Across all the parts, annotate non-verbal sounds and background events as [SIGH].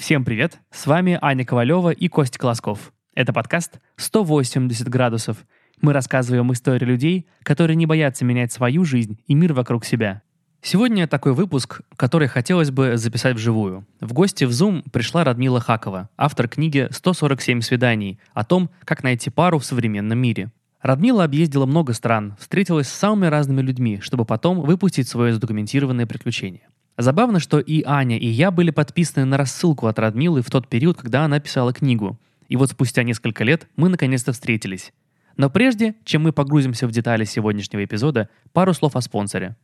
Всем привет! С вами Аня Ковалева и Костя Колосков. Это подкаст «180 градусов». Мы рассказываем истории людей, которые не боятся менять свою жизнь и мир вокруг себя. Сегодня такой выпуск, который хотелось бы записать вживую. В гости в Zoom пришла Радмила Хакова, автор книги «147 свиданий» о том, как найти пару в современном мире. Радмила объездила много стран, встретилась с самыми разными людьми, чтобы потом выпустить свое задокументированное приключение. Забавно, что и Аня, и я были подписаны на рассылку от Радмилы в тот период, когда она писала книгу. И вот спустя несколько лет мы наконец-то встретились. Но прежде, чем мы погрузимся в детали сегодняшнего эпизода, пару слов о спонсоре.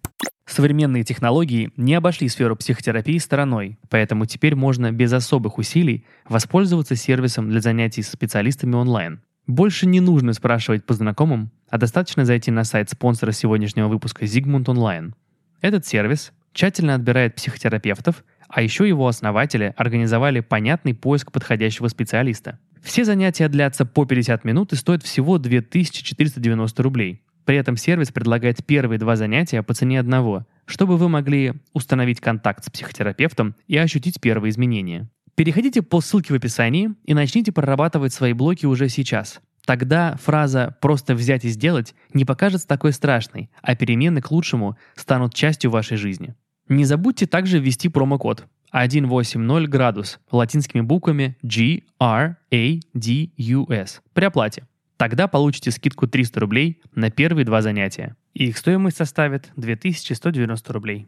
Современные технологии не обошли сферу психотерапии стороной, поэтому теперь можно без особых усилий воспользоваться сервисом для занятий с специалистами онлайн. Больше не нужно спрашивать по знакомым, а достаточно зайти на сайт спонсора сегодняшнего выпуска Zigmund Online. Этот сервис тщательно отбирает психотерапевтов, а еще его основатели организовали понятный поиск подходящего специалиста. Все занятия длятся по 50 минут и стоят всего 2490 рублей. При этом сервис предлагает первые два занятия по цене одного, чтобы вы могли установить контакт с психотерапевтом и ощутить первые изменения. Переходите по ссылке в описании и начните прорабатывать свои блоки уже сейчас. Тогда фраза «просто взять и сделать» не покажется такой страшной, а перемены к лучшему станут частью вашей жизни. Не забудьте также ввести промокод 180 градус латинскими буквами G, R, A, D, U, S при оплате. Тогда получите скидку 300 рублей на первые два занятия. Их стоимость составит 2190 рублей.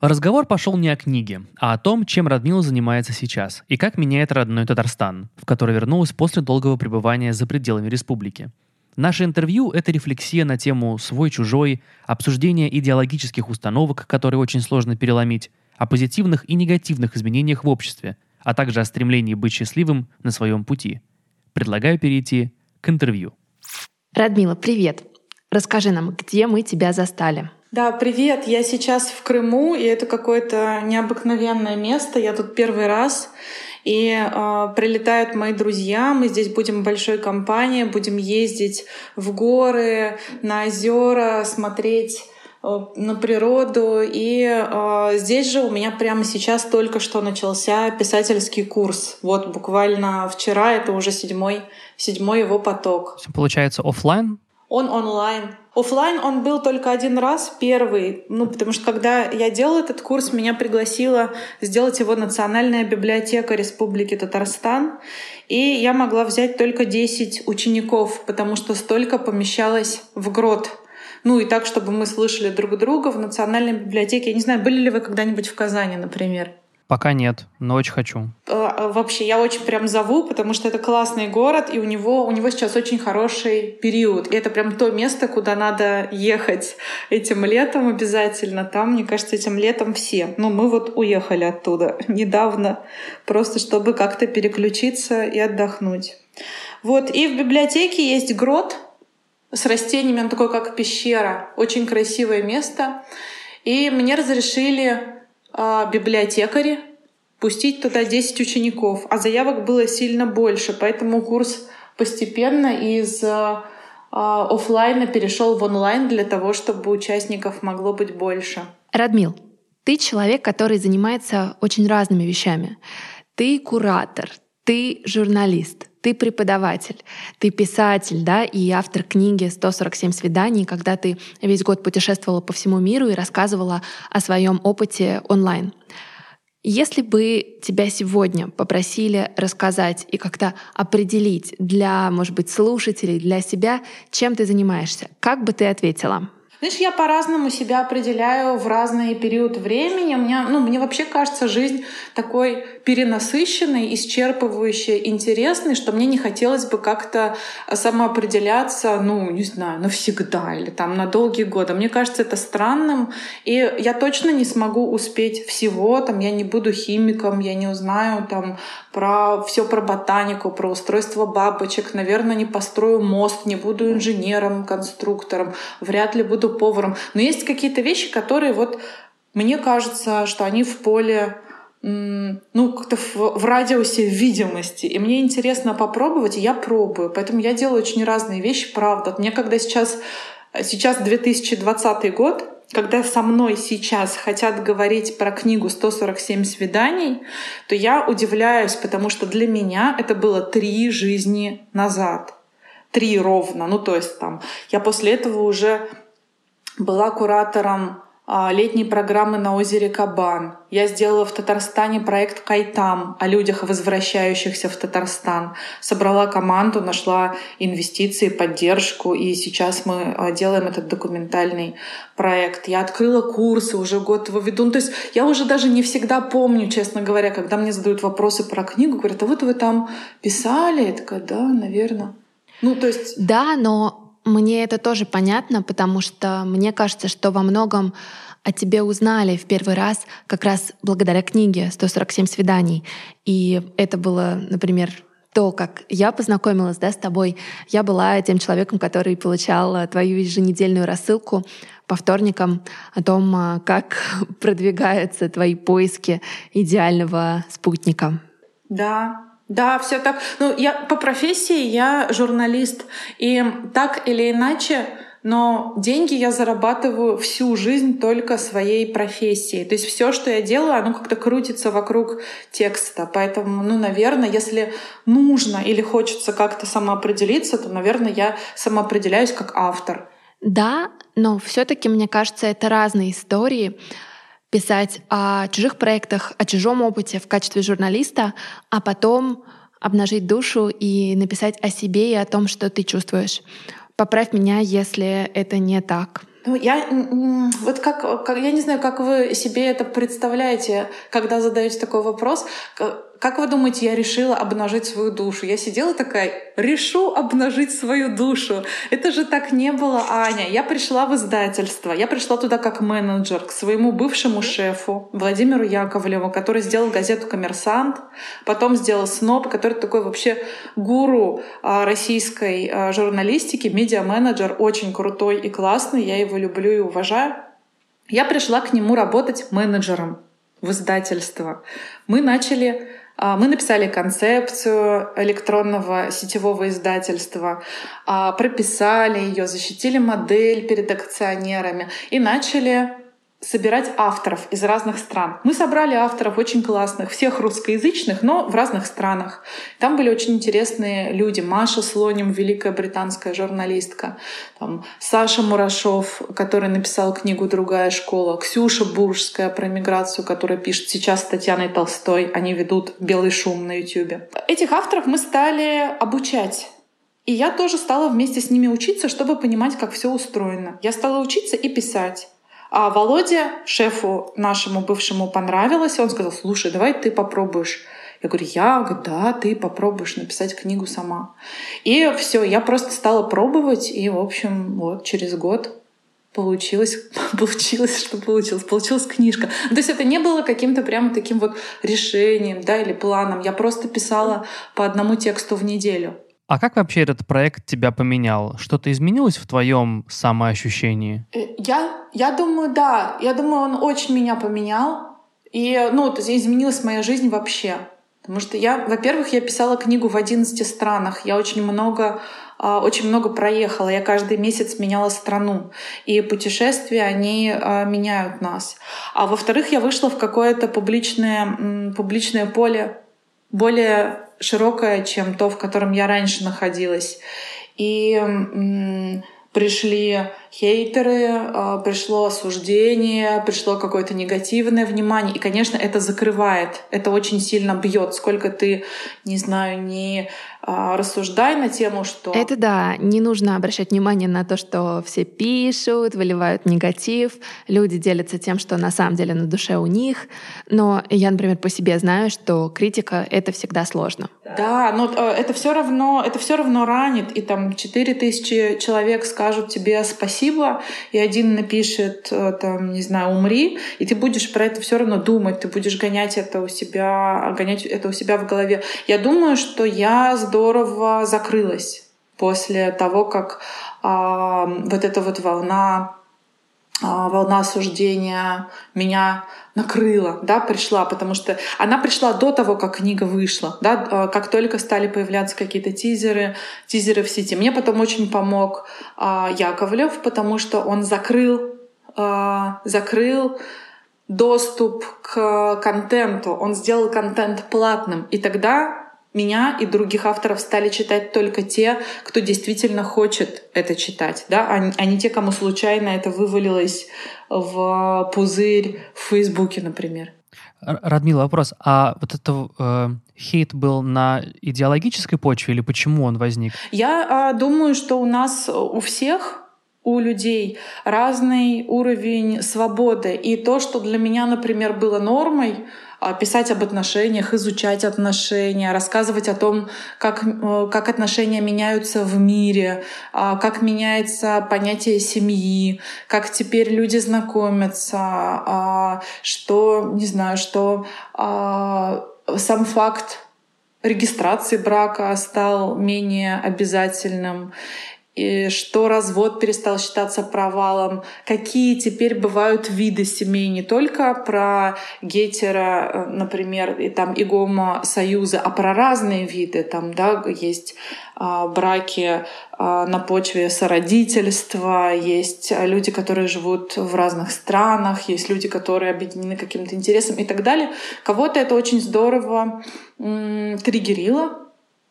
Разговор пошел не о книге, а о том, чем Радмила занимается сейчас и как меняет родной Татарстан, в который вернулась после долгого пребывания за пределами республики. Наше интервью — это рефлексия на тему «свой-чужой», обсуждение идеологических установок, которые очень сложно переломить, о позитивных и негативных изменениях в обществе, а также о стремлении быть счастливым на своем пути. Предлагаю перейти к интервью. Радмила, привет. Расскажи нам, где мы тебя застали? Да, привет. Я сейчас в Крыму, и это какое-то необыкновенное место. Я тут первый раз. И э, прилетают мои друзья, мы здесь будем большой компанией, будем ездить в горы, на озера, смотреть э, на природу. И э, здесь же у меня прямо сейчас только что начался писательский курс. Вот буквально вчера это уже седьмой, седьмой его поток. Получается офлайн? Он онлайн. Оффлайн он был только один раз, первый, ну, потому что когда я делала этот курс, меня пригласила сделать его Национальная библиотека Республики Татарстан, и я могла взять только 10 учеников, потому что столько помещалось в грот. Ну и так, чтобы мы слышали друг друга в Национальной библиотеке. Я не знаю, были ли вы когда-нибудь в Казани, например? Пока нет, но очень хочу. Э, э, вообще, я очень прям зову, потому что это классный город, и у него, у него сейчас очень хороший период. И это прям то место, куда надо ехать этим летом обязательно. Там, мне кажется, этим летом все. Ну, мы вот уехали оттуда [LAUGHS] недавно, просто чтобы как-то переключиться и отдохнуть. Вот, и в библиотеке есть грот с растениями, он такой, как пещера. Очень красивое место. И мне разрешили а, библиотекари, пустить туда 10 учеников, а заявок было сильно больше, поэтому курс постепенно из а, а, офлайна перешел в онлайн для того, чтобы участников могло быть больше. Радмил, ты человек, который занимается очень разными вещами. Ты куратор, ты журналист, ты преподаватель, ты писатель, да, и автор книги «147 свиданий», когда ты весь год путешествовала по всему миру и рассказывала о своем опыте онлайн. Если бы тебя сегодня попросили рассказать и как-то определить для, может быть, слушателей, для себя, чем ты занимаешься, как бы ты ответила? Знаешь, я по-разному себя определяю в разные периоды времени. У меня, ну, мне вообще кажется жизнь такой перенасыщенной, исчерпывающей, интересной, что мне не хотелось бы как-то самоопределяться, ну, не знаю, навсегда или там на долгие годы. Мне кажется это странным, и я точно не смогу успеть всего, там, я не буду химиком, я не узнаю там про все про ботанику, про устройство бабочек, наверное, не построю мост, не буду инженером, конструктором, вряд ли буду поваром. Но есть какие-то вещи, которые вот мне кажется, что они в поле ну, как-то в, в радиусе видимости. И мне интересно попробовать, и я пробую. Поэтому я делаю очень разные вещи, правда. Мне когда сейчас, сейчас 2020 год, когда со мной сейчас хотят говорить про книгу «147 свиданий», то я удивляюсь, потому что для меня это было три жизни назад. Три ровно. Ну, то есть там я после этого уже была куратором летней программы на озере Кабан. Я сделала в Татарстане проект «Кайтам» о людях, возвращающихся в Татарстан. Собрала команду, нашла инвестиции, поддержку, и сейчас мы а, делаем этот документальный проект. Я открыла курсы, уже год его веду. Ну, то есть я уже даже не всегда помню, честно говоря, когда мне задают вопросы про книгу, говорят, а вот вы там писали? Я такая, да, наверное. Ну, то есть... Да, но мне это тоже понятно, потому что мне кажется, что во многом о тебе узнали в первый раз как раз благодаря книге «147 свиданий». И это было, например, то, как я познакомилась да, с тобой, я была тем человеком, который получал твою еженедельную рассылку по вторникам о том, как [LAUGHS] продвигаются твои поиски идеального спутника. Да, да, все так. Ну, я по профессии я журналист, и так или иначе, но деньги я зарабатываю всю жизнь только своей профессией. То есть все, что я делаю, оно как-то крутится вокруг текста. Поэтому, ну, наверное, если нужно или хочется как-то самоопределиться, то, наверное, я самоопределяюсь как автор. Да, но все-таки мне кажется, это разные истории писать о чужих проектах, о чужом опыте в качестве журналиста, а потом обнажить душу и написать о себе и о том, что ты чувствуешь. Поправь меня, если это не так. Ну, я вот как, как я не знаю, как вы себе это представляете, когда задаете такой вопрос. Вы думаете, я решила обнажить свою душу? Я сидела такая, решу обнажить свою душу. Это же так не было, Аня. Я пришла в издательство. Я пришла туда как менеджер к своему бывшему шефу Владимиру Яковлеву, который сделал газету «Коммерсант», потом сделал «СНОП», который такой вообще гуру а, российской а, журналистики, медиа-менеджер, очень крутой и классный. Я его люблю и уважаю. Я пришла к нему работать менеджером в издательство. Мы начали мы написали концепцию электронного сетевого издательства, а, прописали ее, защитили модель перед акционерами и начали собирать авторов из разных стран. Мы собрали авторов очень классных, всех русскоязычных, но в разных странах. Там были очень интересные люди. Маша Слоним, великая британская журналистка. Там Саша Мурашов, который написал книгу «Другая школа». Ксюша Буржская про миграцию, которая пишет сейчас с Татьяной Толстой. Они ведут «Белый шум» на YouTube. Этих авторов мы стали обучать. И я тоже стала вместе с ними учиться, чтобы понимать, как все устроено. Я стала учиться и писать. А Володе, шефу нашему бывшему, понравилось. Он сказал, слушай, давай ты попробуешь. Я говорю, я, да, ты попробуешь написать книгу сама. И все, я просто стала пробовать, и, в общем, вот через год получилось, [LAUGHS] получилось, что получилось, получилась книжка. То есть это не было каким-то прямо таким вот решением, да, или планом. Я просто писала по одному тексту в неделю. А как вообще этот проект тебя поменял? Что-то изменилось в твоем самоощущении? Э, я, я думаю, да. Я думаю, он очень меня поменял. И, ну, изменилась моя жизнь вообще. Потому что я, во-первых, я писала книгу в 11 странах. Я очень много а, очень много проехала. Я каждый месяц меняла страну. И путешествия, они а, меняют нас. А во-вторых, я вышла в какое-то публичное, публичное поле более широкое, чем то, в котором я раньше находилась. И пришли хейтеры, а, пришло осуждение, пришло какое-то негативное внимание. И, конечно, это закрывает, это очень сильно бьет. Сколько ты, не знаю, не рассуждай на тему, что... Это да, не нужно обращать внимание на то, что все пишут, выливают негатив, люди делятся тем, что на самом деле на душе у них. Но я, например, по себе знаю, что критика — это всегда сложно. Да, но э, это все равно, это все равно ранит, и там 4000 человек скажут тебе спасибо, и один напишет, э, там, не знаю, умри, и ты будешь про это все равно думать, ты будешь гонять это у себя, гонять это у себя в голове. Я думаю, что я здорово закрылась после того, как а, вот эта вот волна а, волна осуждения меня накрыла, да, пришла, потому что она пришла до того, как книга вышла, да, а, как только стали появляться какие-то тизеры, тизеры в сети. Мне потом очень помог а, Яковлев, потому что он закрыл э, закрыл доступ к контенту, он сделал контент платным. И тогда меня и других авторов стали читать только те, кто действительно хочет это читать, да, а, а не те, кому случайно это вывалилось в пузырь в Фейсбуке, например. Радмила, вопрос. А вот это э, хейт был на идеологической почве или почему он возник? Я э, думаю, что у нас у всех у людей разный уровень свободы. И то, что для меня, например, было нормой, писать об отношениях, изучать отношения, рассказывать о том, как, э, как отношения меняются в мире, а, как меняется понятие семьи, как теперь люди знакомятся, а, что, не знаю, что сам факт регистрации брака стал менее обязательным и что развод перестал считаться провалом, какие теперь бывают виды семей, не только про гетера, э, например, и там и гомо-союзы, а про разные виды. Там да, есть а, браки а, на почве сородительства, есть люди, которые живут в разных странах, есть люди, которые объединены каким-то интересом и так далее. Кого-то это очень здорово триггерило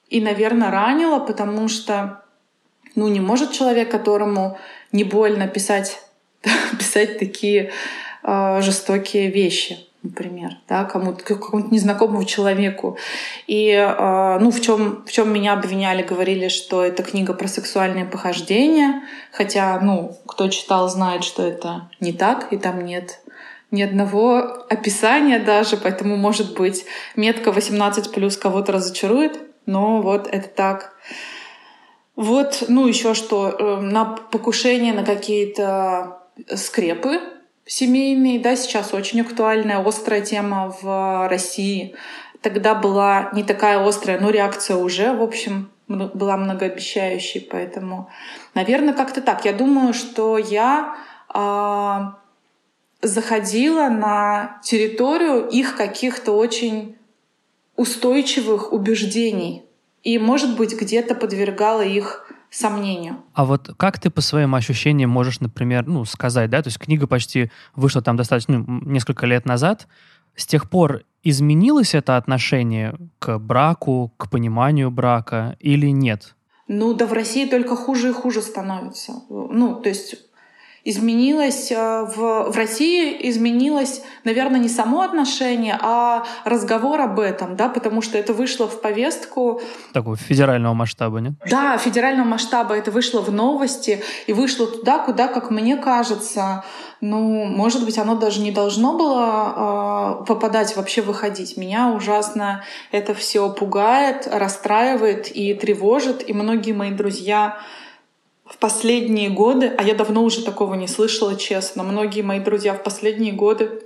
и, наверное, ранило, потому что ну, не может человек, которому не больно писать, [LAUGHS] писать такие э, жестокие вещи, например, да, кому-то, какому-то незнакомому человеку. И э, ну, в чем, в чем меня обвиняли, говорили, что это книга про сексуальные похождения, хотя, ну, кто читал, знает, что это не так, и там нет ни одного описания даже, поэтому, может быть, метка 18 плюс кого-то разочарует, но вот это так. Вот, ну еще что, э, на покушение на какие-то скрепы семейные, да, сейчас очень актуальная, острая тема в России. Тогда была не такая острая, но реакция уже, в общем, была многообещающей, поэтому, наверное, как-то так. Я думаю, что я э, заходила на территорию их каких-то очень устойчивых убеждений, и, может быть, где-то подвергала их сомнению. А вот как ты по своим ощущениям можешь, например, ну, сказать, да, то есть книга почти вышла там достаточно, ну, несколько лет назад, с тех пор изменилось это отношение к браку, к пониманию брака или нет? Ну, да в России только хуже и хуже становится. Ну, то есть изменилось э, в, в России изменилось, наверное, не само отношение, а разговор об этом, да, потому что это вышло в повестку. Такого федерального масштаба, нет? Да, федерального масштаба это вышло в новости и вышло туда, куда, как мне кажется, ну, может быть, оно даже не должно было э, попадать, вообще выходить. Меня ужасно это все пугает, расстраивает и тревожит, и многие мои друзья в последние годы, а я давно уже такого не слышала, честно, многие мои друзья в последние годы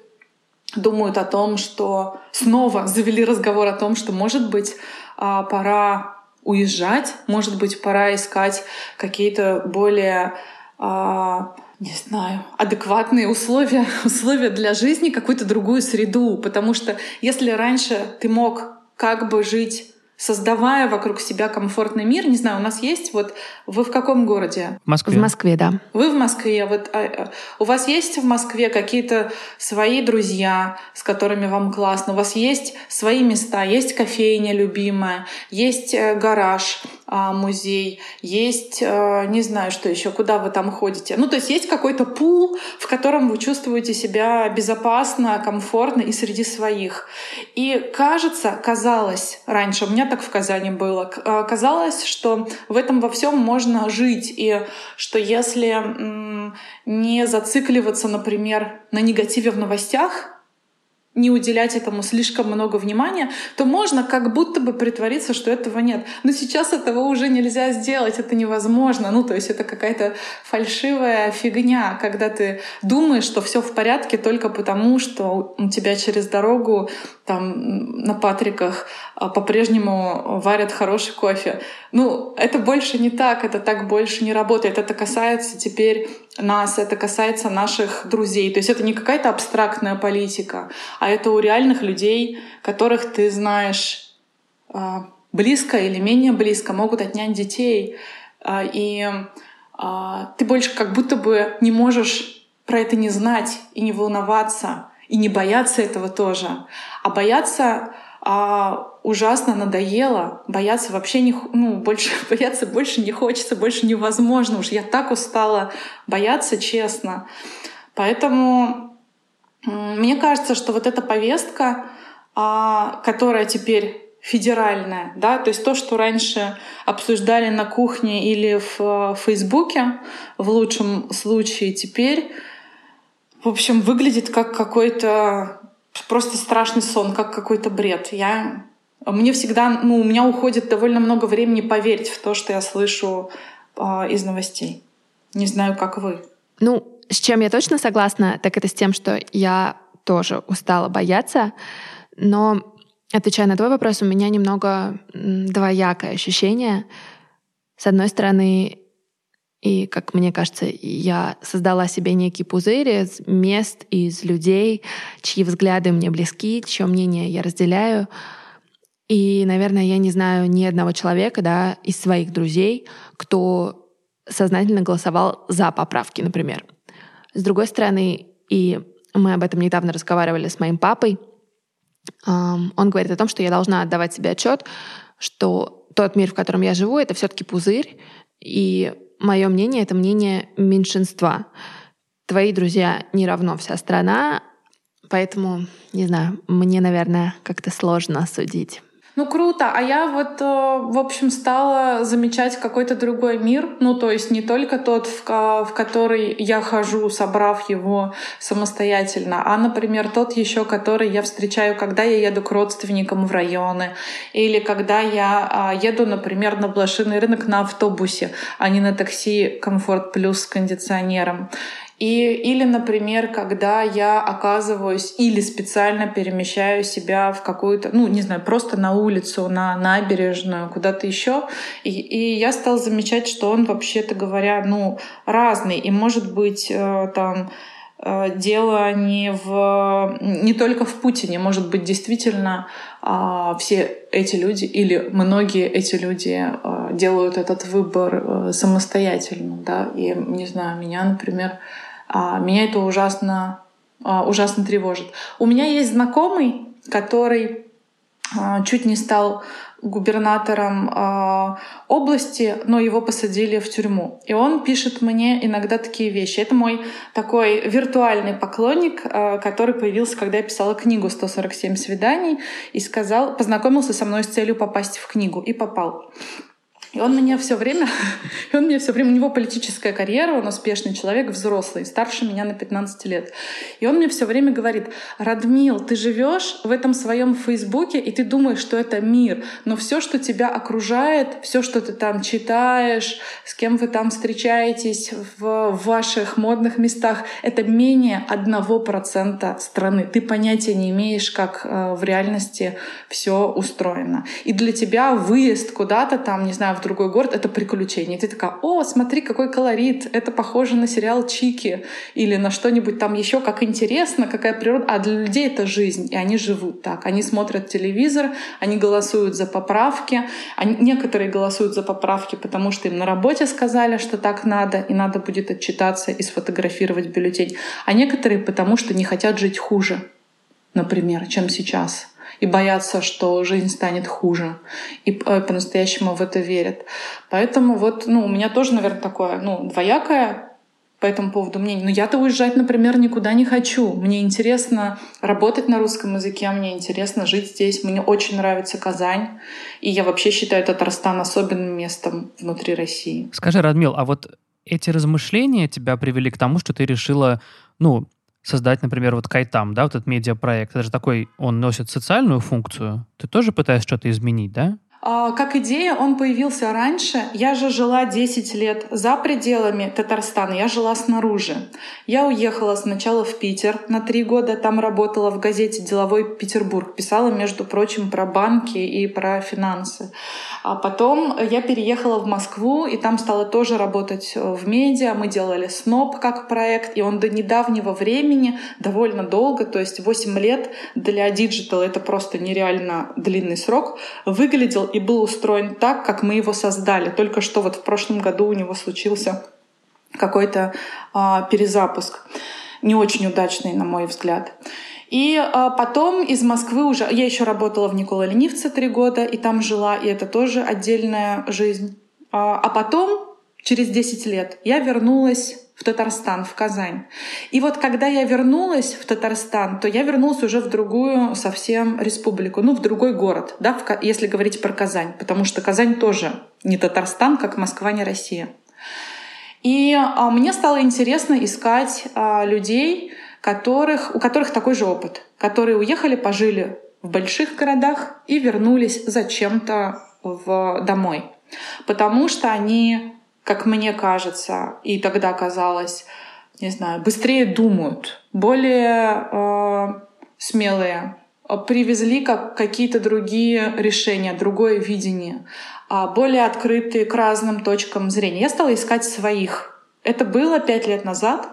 думают о том, что снова [LAUGHS] завели разговор о том, что, может быть, а, пора уезжать, может быть, пора искать какие-то более а, не знаю, адекватные условия, [LAUGHS] условия для жизни, какую-то другую среду. Потому что если раньше ты мог как бы жить создавая вокруг себя комфортный мир. Не знаю, у нас есть вот... Вы в каком городе? В Москве. В Москве, да. Вы в Москве. Вот, а, а, у вас есть в Москве какие-то свои друзья, с которыми вам классно? У вас есть свои места? Есть кофейня любимая? Есть э, гараж, музей? Есть, э, не знаю, что еще, куда вы там ходите? Ну, то есть есть какой-то пул, в котором вы чувствуете себя безопасно, комфортно и среди своих. И кажется, казалось раньше, у меня так в Казани было. А, казалось, что в этом во всем можно жить, и что если не зацикливаться, например, на негативе в новостях, не уделять этому слишком много внимания, то можно как будто бы притвориться, что этого нет. Но сейчас этого уже нельзя сделать, это невозможно. Ну, то есть это какая-то фальшивая фигня, когда ты думаешь, что все в порядке только потому, что у тебя через дорогу там на Патриках по-прежнему варят хороший кофе. Ну, это больше не так, это так больше не работает. Это касается теперь нас, это касается наших друзей. То есть это не какая-то абстрактная политика, а это у реальных людей, которых ты знаешь а, близко или менее близко, могут отнять детей. А, и ты больше как будто бы не можешь про это не знать и не волноваться, и не бояться этого тоже. А бояться а, ужасно надоело. Бояться вообще не, ну, больше, [LAUGHS] бояться больше не хочется, больше невозможно. Уж я так устала бояться, честно. Поэтому мне кажется, что вот эта повестка, а, которая теперь федеральная, да, то есть то, что раньше обсуждали на кухне или в э, Фейсбуке, в лучшем случае теперь, в общем, выглядит как какой-то просто страшный сон, как какой-то бред. Я мне всегда, ну, у меня уходит довольно много времени поверить в то, что я слышу э, из новостей. Не знаю, как вы. Ну, с чем я точно согласна, так это с тем, что я тоже устала бояться, но отвечая на твой вопрос, у меня немного двоякое ощущение. С одной стороны, и, как мне кажется, я создала себе некий пузырь из мест, из людей, чьи взгляды мне близки, чье мнение я разделяю. И, наверное, я не знаю ни одного человека да, из своих друзей, кто сознательно голосовал за поправки, например. С другой стороны, и мы об этом недавно разговаривали с моим папой, он говорит о том, что я должна отдавать себе отчет, что тот мир, в котором я живу, это все-таки пузырь, и мое мнение — это мнение меньшинства. Твои друзья не равно вся страна, поэтому, не знаю, мне, наверное, как-то сложно судить. Ну круто, а я вот, э, в общем, стала замечать какой-то другой мир, ну то есть не только тот, в который я хожу, собрав его самостоятельно, а, например, тот еще, который я встречаю, когда я еду к родственникам в районы, или когда я а, еду, например, на блошиный рынок на автобусе, а не на такси «Комфорт Плюс» с кондиционером. И, или, например, когда я оказываюсь или специально перемещаю себя в какую-то, ну, не знаю, просто на улицу, на набережную, куда-то еще. И, и я стала замечать, что он, вообще-то говоря, ну, разный. И, может быть, э, там э, дело не в не только в Путине, может быть, действительно а, все эти люди или многие эти люди а, делают этот выбор э, самостоятельно, да, и не знаю, меня, например, меня это ужасно, а, ужасно тревожит. У меня есть знакомый, который а, чуть не стал губернатором э, области, но его посадили в тюрьму. И он пишет мне иногда такие вещи. Это мой такой виртуальный поклонник, э, который появился, когда я писала книгу «147 свиданий» и сказал, познакомился со мной с целью попасть в книгу и попал. И он меня все время, [LAUGHS] и он мне все время, у него политическая карьера, он успешный человек, взрослый, старше меня на 15 лет. И он мне все время говорит, Радмил, ты живешь в этом своем Фейсбуке, и ты думаешь, что это мир, но все, что тебя окружает, все, что ты там читаешь, с кем вы там встречаетесь в, ваших модных местах, это менее одного процента страны. Ты понятия не имеешь, как э, в реальности все устроено. И для тебя выезд куда-то там, не знаю, в другой город — это приключение. И ты такая, о, смотри, какой колорит, это похоже на сериал «Чики» или на что-нибудь там еще, как интересно, какая природа. А для людей это жизнь, и они живут так. Они смотрят телевизор, они голосуют за поправки. Они, некоторые голосуют за поправки, потому что им на работе сказали, что так надо, и надо будет отчитаться и сфотографировать бюллетень. А некоторые потому, что не хотят жить хуже, например, чем сейчас и боятся, что жизнь станет хуже, и э, по-настоящему в это верят. Поэтому вот, ну, у меня тоже, наверное, такое, ну, двоякое по этому поводу мнение. Но я-то уезжать, например, никуда не хочу. Мне интересно работать на русском языке, мне интересно жить здесь. Мне очень нравится Казань. И я вообще считаю Татарстан особенным местом внутри России. Скажи, Радмил, а вот эти размышления тебя привели к тому, что ты решила, ну, создать, например, вот Кайтам, да, вот этот медиапроект, это же такой, он носит социальную функцию. Ты тоже пытаешься что-то изменить, да? А, как идея он появился раньше. Я же жила 10 лет за пределами Татарстана, я жила снаружи. Я уехала сначала в Питер на три года, там работала в газете «Деловой Петербург», писала, между прочим, про банки и про финансы. А потом я переехала в Москву, и там стала тоже работать э, в медиа. Мы делали «Сноб» как проект, и он до недавнего времени, довольно долго, то есть 8 лет для диджитала это просто нереально длинный срок, выглядел и был устроен так, как мы его создали. Только что вот в прошлом году у него случился какой-то а, перезапуск. Не очень удачный, на мой взгляд. И а, потом из Москвы уже... Я еще работала в Никола Ленивце три года, и там жила, и это тоже отдельная жизнь. А, а потом, через 10 лет, я вернулась в Татарстан, в Казань. И вот когда я вернулась в Татарстан, то я вернулась уже в другую совсем республику, ну, в другой город, да, в, если говорить про Казань, потому что Казань тоже не Татарстан, как Москва, не Россия. И а, мне стало интересно искать а, людей, которых, у которых такой же опыт, которые уехали, пожили в больших городах и вернулись зачем-то в, домой. Потому что они как мне кажется, и тогда казалось, не знаю, быстрее думают, более э, смелые, привезли как какие-то другие решения, другое видение, э, более открытые к разным точкам зрения. Я стала искать своих. Это было пять лет назад,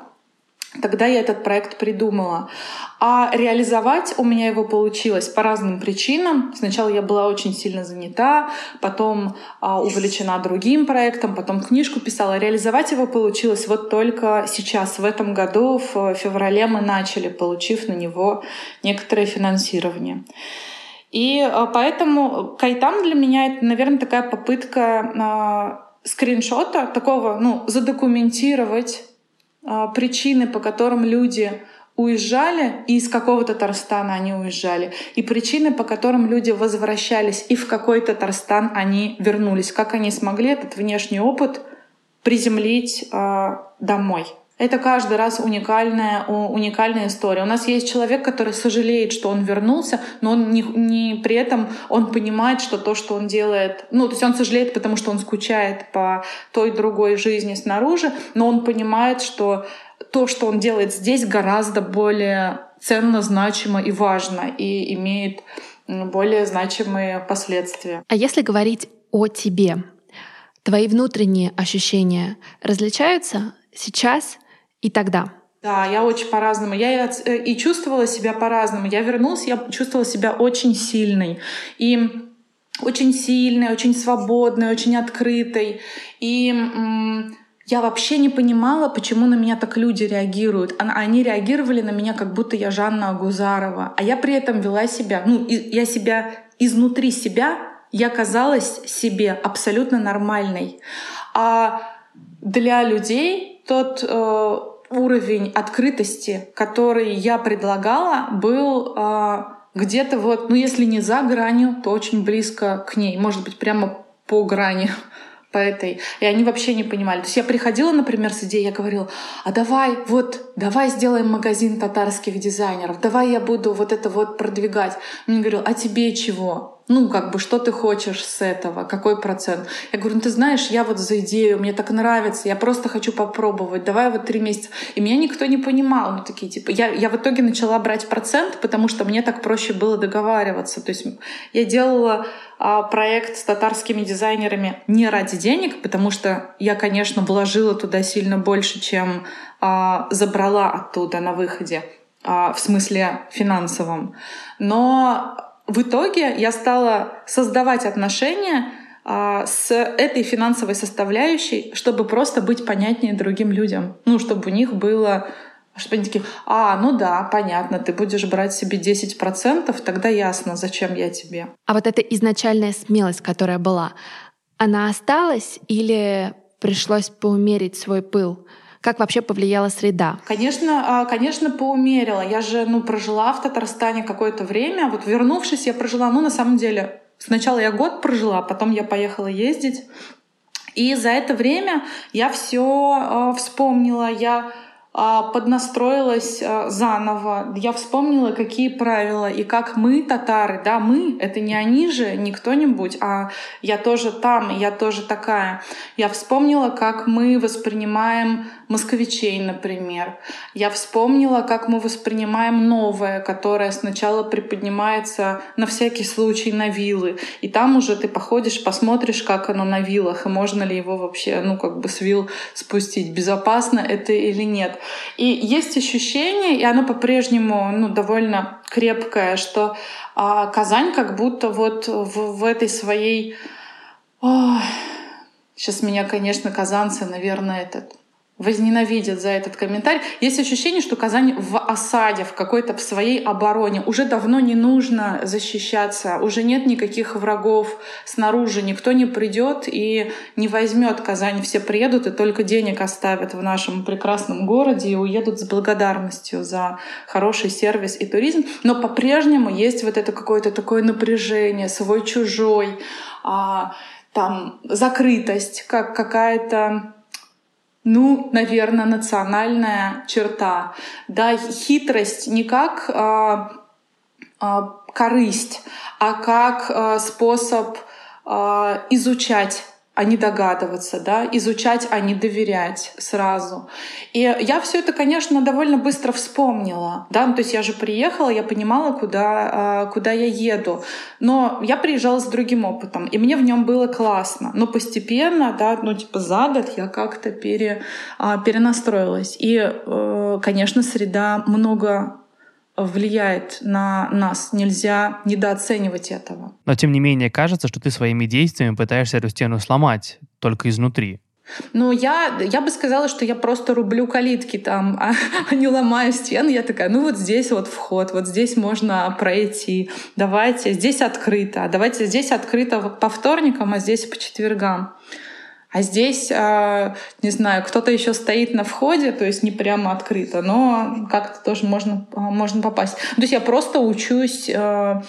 Тогда я этот проект придумала. А реализовать у меня его получилось по разным причинам. Сначала я была очень сильно занята, потом а, увлечена другим проектом, потом книжку писала. Реализовать его получилось вот только сейчас, в этом году, в феврале мы начали, получив на него некоторое финансирование. И а, поэтому Кайтам для меня это, наверное, такая попытка а, скриншота, такого, ну, задокументировать причины, по которым люди уезжали, и из какого Татарстана они уезжали, и причины, по которым люди возвращались, и в какой Татарстан они вернулись, как они смогли этот внешний опыт приземлить э, домой. Это каждый раз уникальная, уникальная история. У нас есть человек, который сожалеет, что он вернулся, но он не, не при этом он понимает, что то, что он делает, ну, то есть он сожалеет, потому что он скучает по той другой жизни снаружи, но он понимает, что то, что он делает здесь, гораздо более ценно, значимо и важно, и имеет более значимые последствия. А если говорить о тебе, твои внутренние ощущения различаются сейчас и тогда. Да, я очень по-разному. Я э, и чувствовала себя по-разному. Я вернулась, я чувствовала себя очень сильной. И очень сильной, очень свободной, очень открытой. И я вообще не понимала, почему на меня так люди реагируют. Они реагировали на меня, как будто я Жанна Агузарова. А я при этом вела себя, ну, я себя изнутри себя, я казалась себе абсолютно нормальной. А для людей тот э, уровень открытости, который я предлагала, был э, где-то вот, ну если не за гранью, то очень близко к ней, может быть, прямо по грани по этой. И они вообще не понимали. То есть я приходила, например, с идеей, я говорила, а давай, вот, давай сделаем магазин татарских дизайнеров, давай я буду вот это вот продвигать. Мне говорил, а тебе чего? Ну, как бы, что ты хочешь с этого, какой процент. Я говорю, ну, ты знаешь, я вот за идею, мне так нравится, я просто хочу попробовать, давай вот три месяца. И меня никто не понимал, ну, такие, типа, я, я в итоге начала брать процент, потому что мне так проще было договариваться. То есть я делала а, проект с татарскими дизайнерами не ради денег, потому что я, конечно, вложила туда сильно больше, чем а, забрала оттуда на выходе, а, в смысле финансовом. Но в итоге я стала создавать отношения а, с этой финансовой составляющей, чтобы просто быть понятнее другим людям. Ну, чтобы у них было чтобы они такие, а, ну да, понятно, ты будешь брать себе 10%, тогда ясно, зачем я тебе. А вот эта изначальная смелость, которая была, она осталась или пришлось поумерить свой пыл? Как вообще повлияла среда? Конечно, а, конечно, поумерила. Я же ну, прожила в Татарстане какое-то время. Вот вернувшись, я прожила, ну, на самом деле, сначала я год прожила, потом я поехала ездить. И за это время я все э, вспомнила, я а, поднастроилась а, заново. Я вспомнила, какие правила и как мы, татары, да, мы, это не они же, не кто-нибудь, а я тоже там, я тоже такая. Я вспомнила, как мы воспринимаем москвичей, например. Я вспомнила, как мы воспринимаем новое, которое сначала приподнимается на всякий случай на вилы. И там уже ты походишь, посмотришь, как оно на вилах, и можно ли его вообще, ну, как бы с вил спустить, безопасно это или нет. И есть ощущение, и оно по-прежнему, ну, довольно крепкое, что а, Казань как будто вот в, в этой своей... Ой, сейчас меня, конечно, казанцы, наверное, этот возненавидят за этот комментарий. Есть ощущение, что Казань в осаде, в какой-то в своей обороне. Уже давно не нужно защищаться, уже нет никаких врагов снаружи, никто не придет и не возьмет Казань. Все приедут и только денег оставят в нашем прекрасном городе и уедут с благодарностью за хороший сервис и туризм. Но по-прежнему есть вот это какое-то такое напряжение, свой-чужой, а, там закрытость, как какая-то ну, наверное, национальная черта. Да, хитрость не как а, а, корысть, а как а, способ а, изучать а не догадываться, да, изучать, а не доверять сразу. И я все это, конечно, довольно быстро вспомнила, да, ну, то есть я же приехала, я понимала, куда, а, куда я еду, но я приезжала с другим опытом, и мне в нем было классно, но постепенно, да, ну, типа за год я как-то пере, а, перенастроилась. И, э, конечно, среда много влияет на нас. Нельзя недооценивать этого. Но тем не менее кажется, что ты своими действиями пытаешься эту стену сломать только изнутри. Ну, я, я бы сказала, что я просто рублю калитки там, а, [LAUGHS] а не ломаю стены. Я такая, ну вот здесь вот вход, вот здесь можно пройти. Давайте, здесь открыто. Давайте здесь открыто по вторникам, а здесь по четвергам. А здесь, а, не знаю, кто-то еще стоит на входе, то есть не прямо открыто, но как-то тоже можно, а, можно попасть. То есть я просто учусь, а,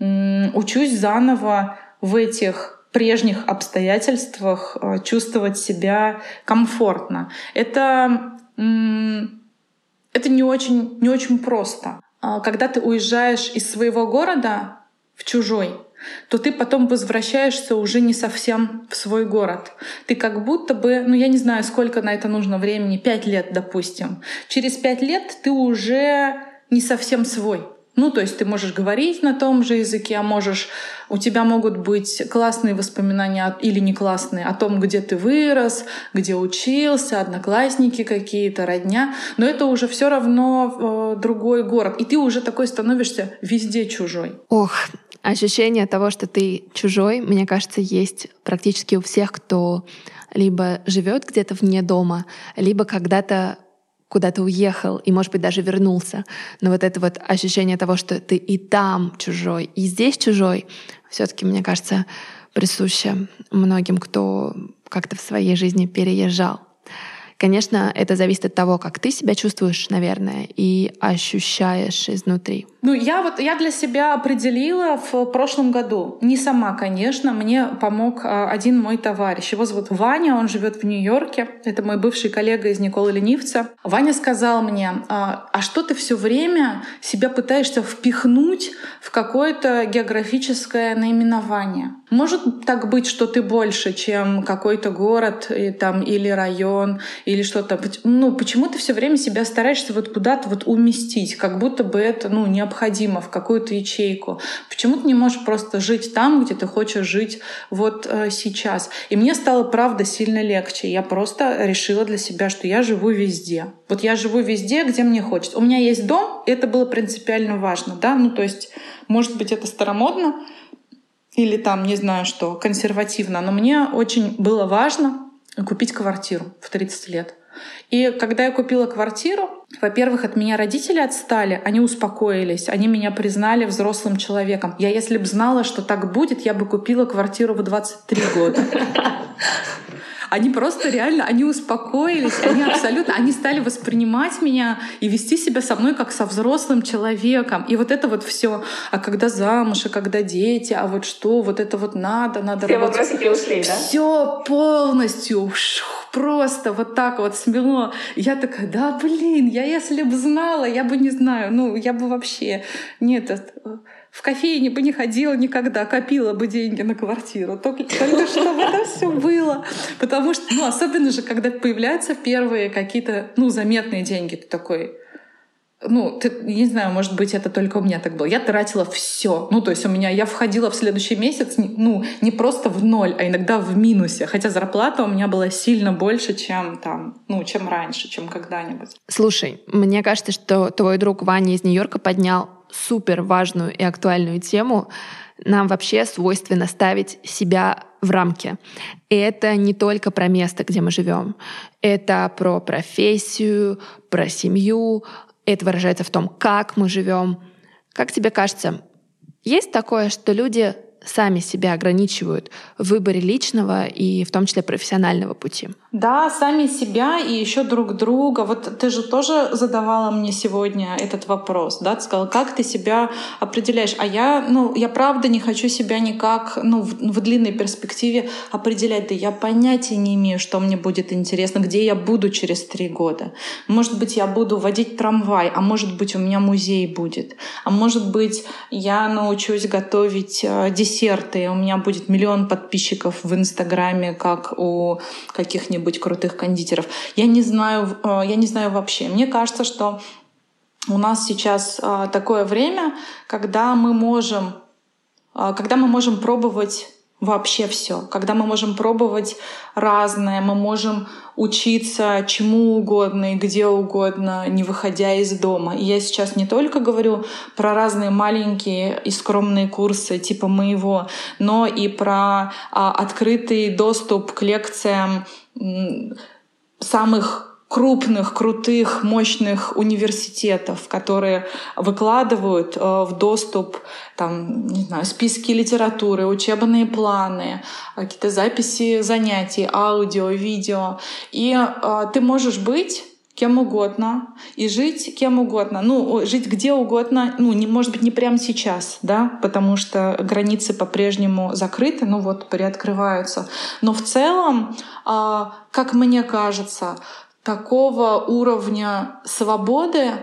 учусь заново в этих прежних обстоятельствах чувствовать себя комфортно. Это, это не, очень, не очень просто. Когда ты уезжаешь из своего города в чужой, то ты потом возвращаешься уже не совсем в свой город. Ты как будто бы, ну я не знаю, сколько на это нужно времени, пять лет, допустим. Через пять лет ты уже не совсем свой. Ну, то есть ты можешь говорить на том же языке, а можешь, у тебя могут быть классные воспоминания или не классные о том, где ты вырос, где учился, одноклассники какие-то, родня. Но это уже все равно э, другой город. И ты уже такой становишься везде чужой. Ох, Ощущение того, что ты чужой, мне кажется, есть практически у всех, кто либо живет где-то вне дома, либо когда-то куда-то уехал и, может быть, даже вернулся. Но вот это вот ощущение того, что ты и там чужой, и здесь чужой, все-таки, мне кажется, присуще многим, кто как-то в своей жизни переезжал. Конечно, это зависит от того, как ты себя чувствуешь, наверное, и ощущаешь изнутри. Ну, я вот я для себя определила в прошлом году. Не сама, конечно, мне помог а, один мой товарищ. Его зовут Ваня, он живет в Нью-Йорке. Это мой бывший коллега из Николы Ленивца. Ваня сказал мне, а, а что ты все время себя пытаешься впихнуть в какое-то географическое наименование? Может так быть, что ты больше, чем какой-то город и, там, или район, или что-то. Ну, почему ты все время себя стараешься вот куда-то вот уместить, как будто бы это ну, необходимо в какую-то ячейку? Почему ты не можешь просто жить там, где ты хочешь жить вот э, сейчас? И мне стало, правда, сильно легче. Я просто решила для себя, что я живу везде. Вот я живу везде, где мне хочется. У меня есть дом, и это было принципиально важно. Да? Ну, то есть, может быть, это старомодно, или там, не знаю что, консервативно, но мне очень было важно купить квартиру в 30 лет. И когда я купила квартиру, во-первых, от меня родители отстали, они успокоились, они меня признали взрослым человеком. Я, если бы знала, что так будет, я бы купила квартиру в 23 года. Они просто реально, они успокоились, они абсолютно, они стали воспринимать меня и вести себя со мной как со взрослым человеком. И вот это вот все, а когда замуж, а когда дети, а вот что, вот это вот надо, надо все работать. вопросики ушли, да? Все полностью просто вот так вот смело. Я такая, да блин, я если бы знала, я бы не знаю, ну я бы вообще нет, в кофейне бы не ходила никогда, копила бы деньги на квартиру. Только, только чтобы это все было. Потому что, ну, особенно же, когда появляются первые какие-то, ну, заметные деньги, ты такой, ну, ты, не знаю, может быть, это только у меня так было. Я тратила все. Ну, то есть у меня, я входила в следующий месяц, ну, не просто в ноль, а иногда в минусе. Хотя зарплата у меня была сильно больше, чем там, ну, чем раньше, чем когда-нибудь. Слушай, мне кажется, что твой друг Ваня из Нью-Йорка поднял супер важную и актуальную тему. Нам вообще свойственно ставить себя в рамки. И это не только про место, где мы живем. Это про профессию, про семью. Это выражается в том, как мы живем. Как тебе кажется, есть такое, что люди сами себя ограничивают в выборе личного и в том числе профессионального пути? Да, сами себя и еще друг друга. Вот ты же тоже задавала мне сегодня этот вопрос, да? Ты сказала, как ты себя определяешь? А я, ну, я правда не хочу себя никак, ну, в, в длинной перспективе определять. Да я понятия не имею, что мне будет интересно, где я буду через три года. Может быть, я буду водить трамвай, а может быть, у меня музей будет. А может быть, я научусь готовить э, десерты, у меня будет миллион подписчиков в Инстаграме, как у каких-нибудь крутых кондитеров. Я не знаю, э, я не знаю вообще. Мне кажется, что у нас сейчас э, такое время, когда мы можем, э, когда мы можем пробовать вообще все, когда мы можем пробовать разное, мы можем учиться чему угодно и где угодно, не выходя из дома. И я сейчас не только говорю про разные маленькие и скромные курсы типа моего, но и про а, открытый доступ к лекциям самых крупных, крутых, мощных университетов, которые выкладывают э, в доступ там, не знаю, списки литературы, учебные планы, какие-то записи занятий, аудио, видео. И э, ты можешь быть кем угодно и жить кем угодно. Ну, жить где угодно, ну, не, может быть, не прямо сейчас, да, потому что границы по-прежнему закрыты, ну вот, приоткрываются. Но в целом, а, как мне кажется, такого уровня свободы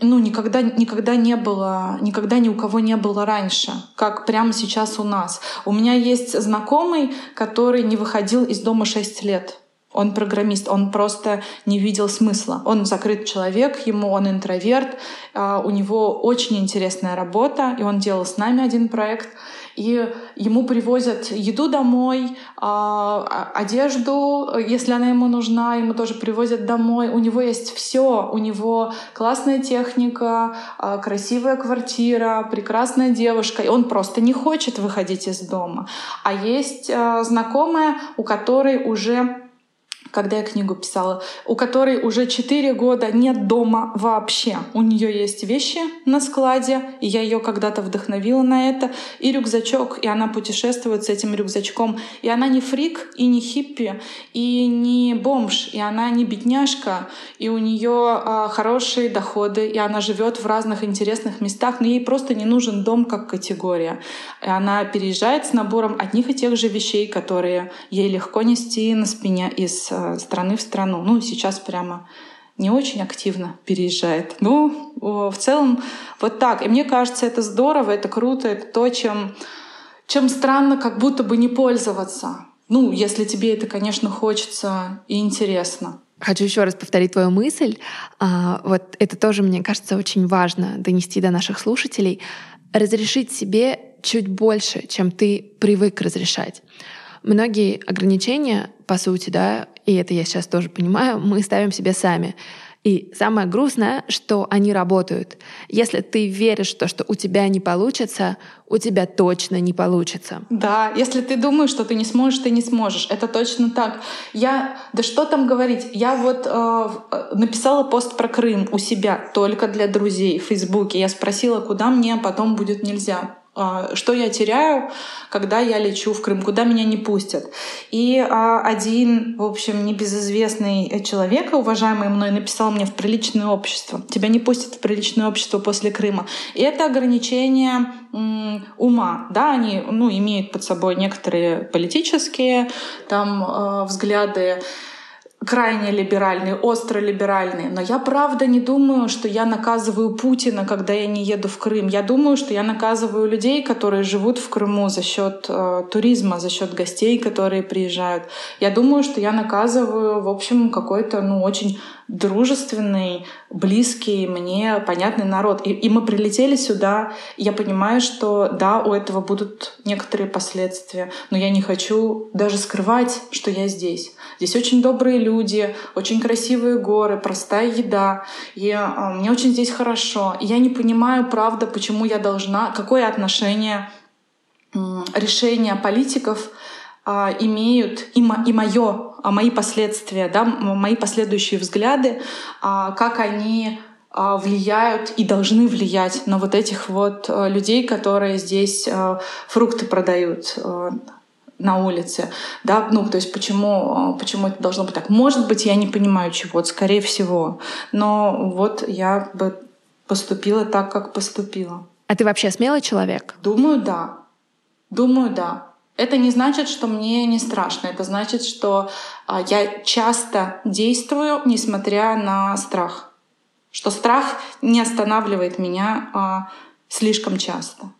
ну, никогда, никогда не было, никогда ни у кого не было раньше, как прямо сейчас у нас. У меня есть знакомый, который не выходил из дома 6 лет. Он программист, он просто не видел смысла. Он закрыт человек, ему он интроверт, а, у него очень интересная работа, и он делал с нами один проект. И ему привозят еду домой, а, одежду, если она ему нужна, ему тоже привозят домой. У него есть все, у него классная техника, а, красивая квартира, прекрасная девушка, и он просто не хочет выходить из дома. А есть знакомая, у которой уже когда я книгу писала, у которой уже 4 года нет дома вообще. У нее есть вещи на складе, и я ее когда-то вдохновила на это, и рюкзачок, и она путешествует с этим рюкзачком. И она не фрик, и не хиппи, и не бомж, и она не бедняжка, и у нее а, хорошие доходы, и она живет в разных интересных местах, но ей просто не нужен дом как категория. И она переезжает с набором одних и тех же вещей, которые ей легко нести на спине из а, страны в страну. Ну, сейчас прямо не очень активно переезжает. Ну, в целом вот так. И мне кажется, это здорово, это круто, это то, чем, чем странно как будто бы не пользоваться. Ну, если тебе это, конечно, хочется и интересно. Хочу еще раз повторить твою мысль. А, вот это тоже, мне кажется, очень важно донести до наших слушателей. Разрешить себе чуть больше, чем ты привык разрешать. Многие ограничения, по сути, да, и это я сейчас тоже понимаю, мы ставим себе сами. И самое грустное, что они работают. Если ты веришь в то, что у тебя не получится, у тебя точно не получится. Да, если ты думаешь, что ты не сможешь, ты не сможешь. Это точно так. Я, да что там говорить, я вот э, написала пост про Крым у себя только для друзей в Фейсбуке. Я спросила, куда мне потом будет нельзя. А, что я теряю, когда я лечу в Крым, куда меня не пустят. И а, один, в общем, небезызвестный человек, уважаемый мной, написал мне в приличное общество. Тебя не пустят в приличное общество после Крыма. И это ограничение ума. Да, они ну, имеют под собой некоторые политические там, э, взгляды, крайне либеральные, остро либеральные. Но я правда не думаю, что я наказываю Путина, когда я не еду в Крым. Я думаю, что я наказываю людей, которые живут в Крыму за счет э, туризма, за счет гостей, которые приезжают. Я думаю, что я наказываю, в общем, какой-то ну, очень дружественный, близкий мне, понятный народ. И, и мы прилетели сюда, я понимаю, что да, у этого будут некоторые последствия, но я не хочу даже скрывать, что я здесь. Здесь очень добрые люди, очень красивые горы, простая еда. И э, мне очень здесь хорошо. И я не понимаю, правда, почему я должна, какое отношение э, решения политиков э, имеют и, мо, и мое, а мои последствия, да, мои последующие взгляды, э, как они влияют и должны влиять на вот этих вот э, людей, которые здесь э, фрукты продают э, на улице, да, ну, то есть почему, почему это должно быть так? Может быть, я не понимаю чего, скорее всего, но вот я бы поступила так, как поступила. А ты вообще смелый человек? Думаю, да. Думаю, да. Это не значит, что мне не страшно. Это значит, что я часто действую, несмотря на страх что страх не останавливает меня а, слишком часто.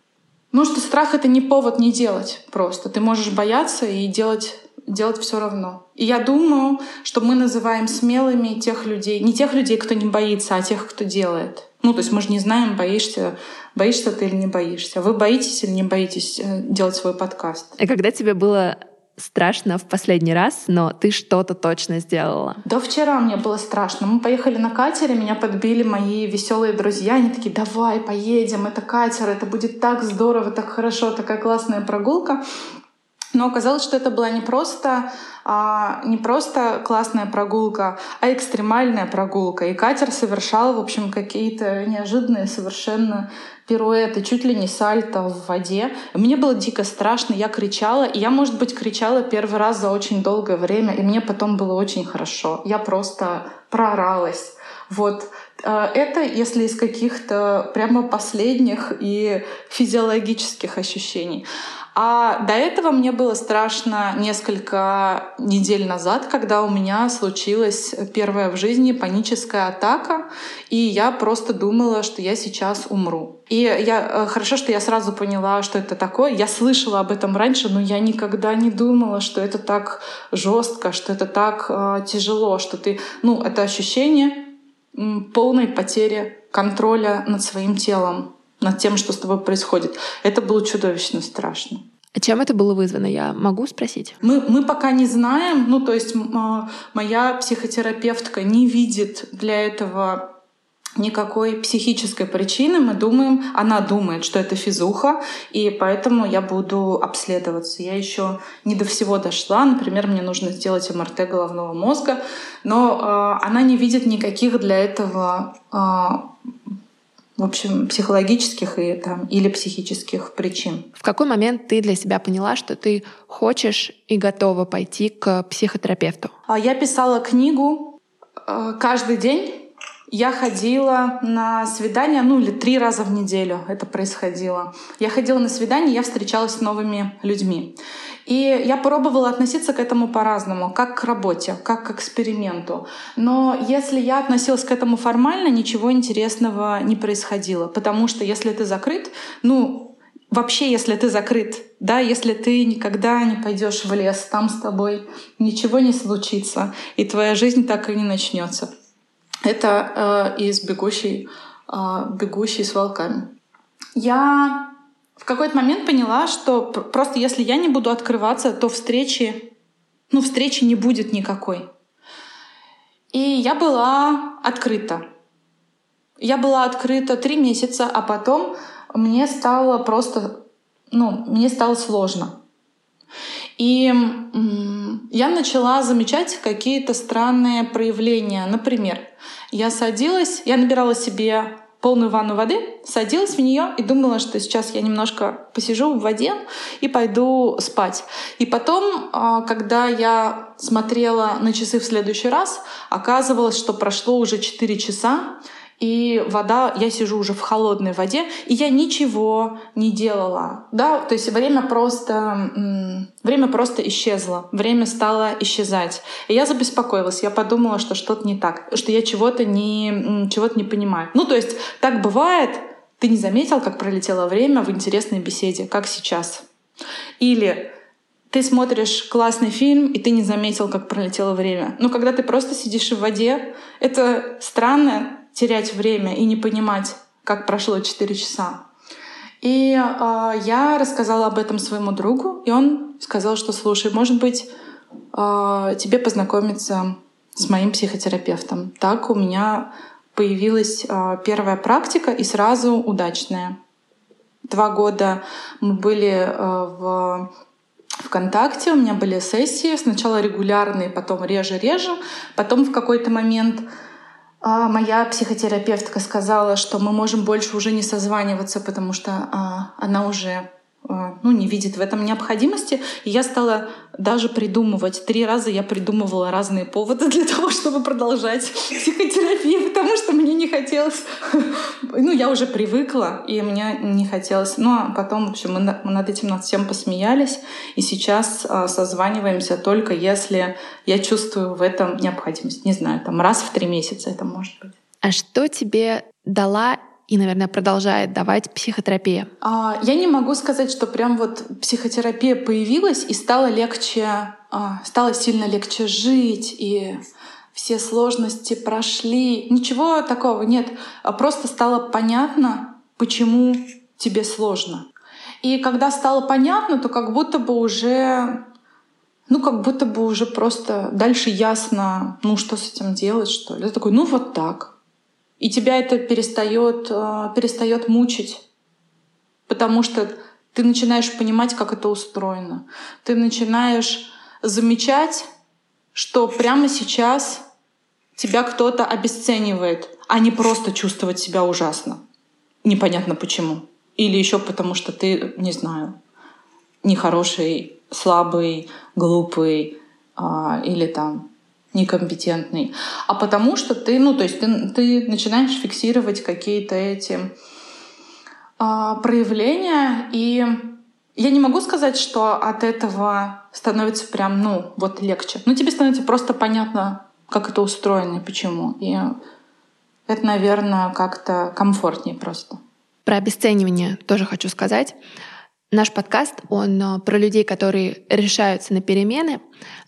Ну, что страх — это не повод не делать просто. Ты можешь бояться и делать, делать все равно. И я думаю, что мы называем смелыми тех людей, не тех людей, кто не боится, а тех, кто делает. Ну, то есть мы же не знаем, боишься, боишься ты или не боишься. Вы боитесь или не боитесь э, делать свой подкаст? А когда тебе было страшно в последний раз, но ты что-то точно сделала. Да вчера мне было страшно. Мы поехали на катере, меня подбили мои веселые друзья. Они такие, давай, поедем, это катер, это будет так здорово, так хорошо, такая классная прогулка. Но оказалось, что это была не просто, а, не просто классная прогулка, а экстремальная прогулка. И катер совершал, в общем, какие-то неожиданные совершенно пируэты, чуть ли не сальто в воде. Мне было дико страшно, я кричала, и я, может быть, кричала первый раз за очень долгое время, и мне потом было очень хорошо. Я просто прооралась. Вот. А, это если из каких-то прямо последних и физиологических ощущений. А до этого мне было страшно несколько недель назад, когда у меня случилась первая в жизни паническая атака, и я просто думала, что я сейчас умру. И я, э, хорошо, что я сразу поняла, что это такое. Я слышала об этом раньше, но я никогда не думала, что это так жестко, что это так э, тяжело, что ты, ну, это ощущение полной потери контроля над своим телом над тем, что с тобой происходит. Это было чудовищно страшно. А чем это было вызвано, я могу спросить? Мы, мы пока не знаем, ну то есть моя психотерапевтка не видит для этого никакой психической причины. Мы думаем, она думает, что это физуха, и поэтому я буду обследоваться. Я еще не до всего дошла. Например, мне нужно сделать МРТ головного мозга, но э, она не видит никаких для этого э, в общем, психологических и, там, или психических причин. В какой момент ты для себя поняла, что ты хочешь и готова пойти к психотерапевту? А, я писала книгу э, каждый день. Я ходила на свидания, ну или три раза в неделю это происходило. Я ходила на свидания, я встречалась с новыми людьми. И я пробовала относиться к этому по-разному, как к работе, как к эксперименту. Но если я относилась к этому формально, ничего интересного не происходило. Потому что если ты закрыт, ну, вообще, если ты закрыт, да, если ты никогда не пойдешь в лес, там с тобой ничего не случится, и твоя жизнь так и не начнется. Это э, из бегущей, э, бегущей с волками. Я в какой-то момент поняла, что просто если я не буду открываться, то встречи, ну, встречи не будет никакой. И я была открыта. Я была открыта три месяца, а потом мне стало просто, ну, мне стало сложно. И я начала замечать какие-то странные проявления. Например, я садилась, я набирала себе полную ванну воды, садилась в нее и думала, что сейчас я немножко посижу в воде и пойду спать. И потом, а, когда я смотрела на часы в следующий раз, оказывалось, что прошло уже 4 часа, и вода, я сижу уже в холодной воде, и я ничего не делала, да, то есть время просто, время просто исчезло, время стало исчезать. И я забеспокоилась, я подумала, что что-то не так, что я чего-то не, чего-то не понимаю. Ну, то есть так бывает, ты не заметил, как пролетело время в интересной беседе, как сейчас. Или ты смотришь классный фильм, и ты не заметил, как пролетело время. Но когда ты просто сидишь в воде, это странно, терять время и не понимать, как прошло 4 часа. И э, я рассказала об этом своему другу, и он сказал, что слушай, может быть, э, тебе познакомиться с моим психотерапевтом. Так у меня появилась а, первая практика и сразу удачная. Два года мы были а, в ВКонтакте, у меня были сессии, сначала регулярные, потом реже-реже. Потом в какой-то момент а, моя психотерапевтка сказала, что мы можем больше уже не созваниваться, потому что она уже а, ну, не видит в этом необходимости. И я стала даже придумывать. Три раза я придумывала разные поводы для того, чтобы продолжать психотерапию, потому что мне не хотелось... Ну, я уже привыкла, и мне не хотелось. Ну, а потом, в общем, мы над этим над всем посмеялись. И сейчас а, созваниваемся только если я чувствую в этом необходимость. Не знаю, там раз в три месяца это может быть. А что тебе дала и, наверное, продолжает давать психотерапия? А, я не могу сказать, что прям вот психотерапия появилась и стало легче, а, стало сильно легче жить и все сложности прошли. Ничего такого нет. А просто стало понятно, почему тебе сложно. И когда стало понятно, то как будто бы уже ну, как будто бы уже просто дальше ясно, ну, что с этим делать, что ли. Это такой, ну, вот так. И тебя это перестает, э, перестает мучить, потому что ты начинаешь понимать, как это устроено. Ты начинаешь замечать, что прямо сейчас тебя кто-то обесценивает, а не просто чувствовать себя ужасно. Непонятно почему. Или еще потому, что ты, не знаю, нехороший, слабый, глупый, а, или там некомпетентный, а потому что ты, ну, то есть ты, ты начинаешь фиксировать какие-то эти а, проявления, и я не могу сказать, что от этого становится прям, ну, вот легче. Но тебе становится просто понятно, как это устроено и почему. И это, наверное, как-то комфортнее просто. Про обесценивание тоже хочу сказать. Наш подкаст, он а, про людей, которые решаются на перемены.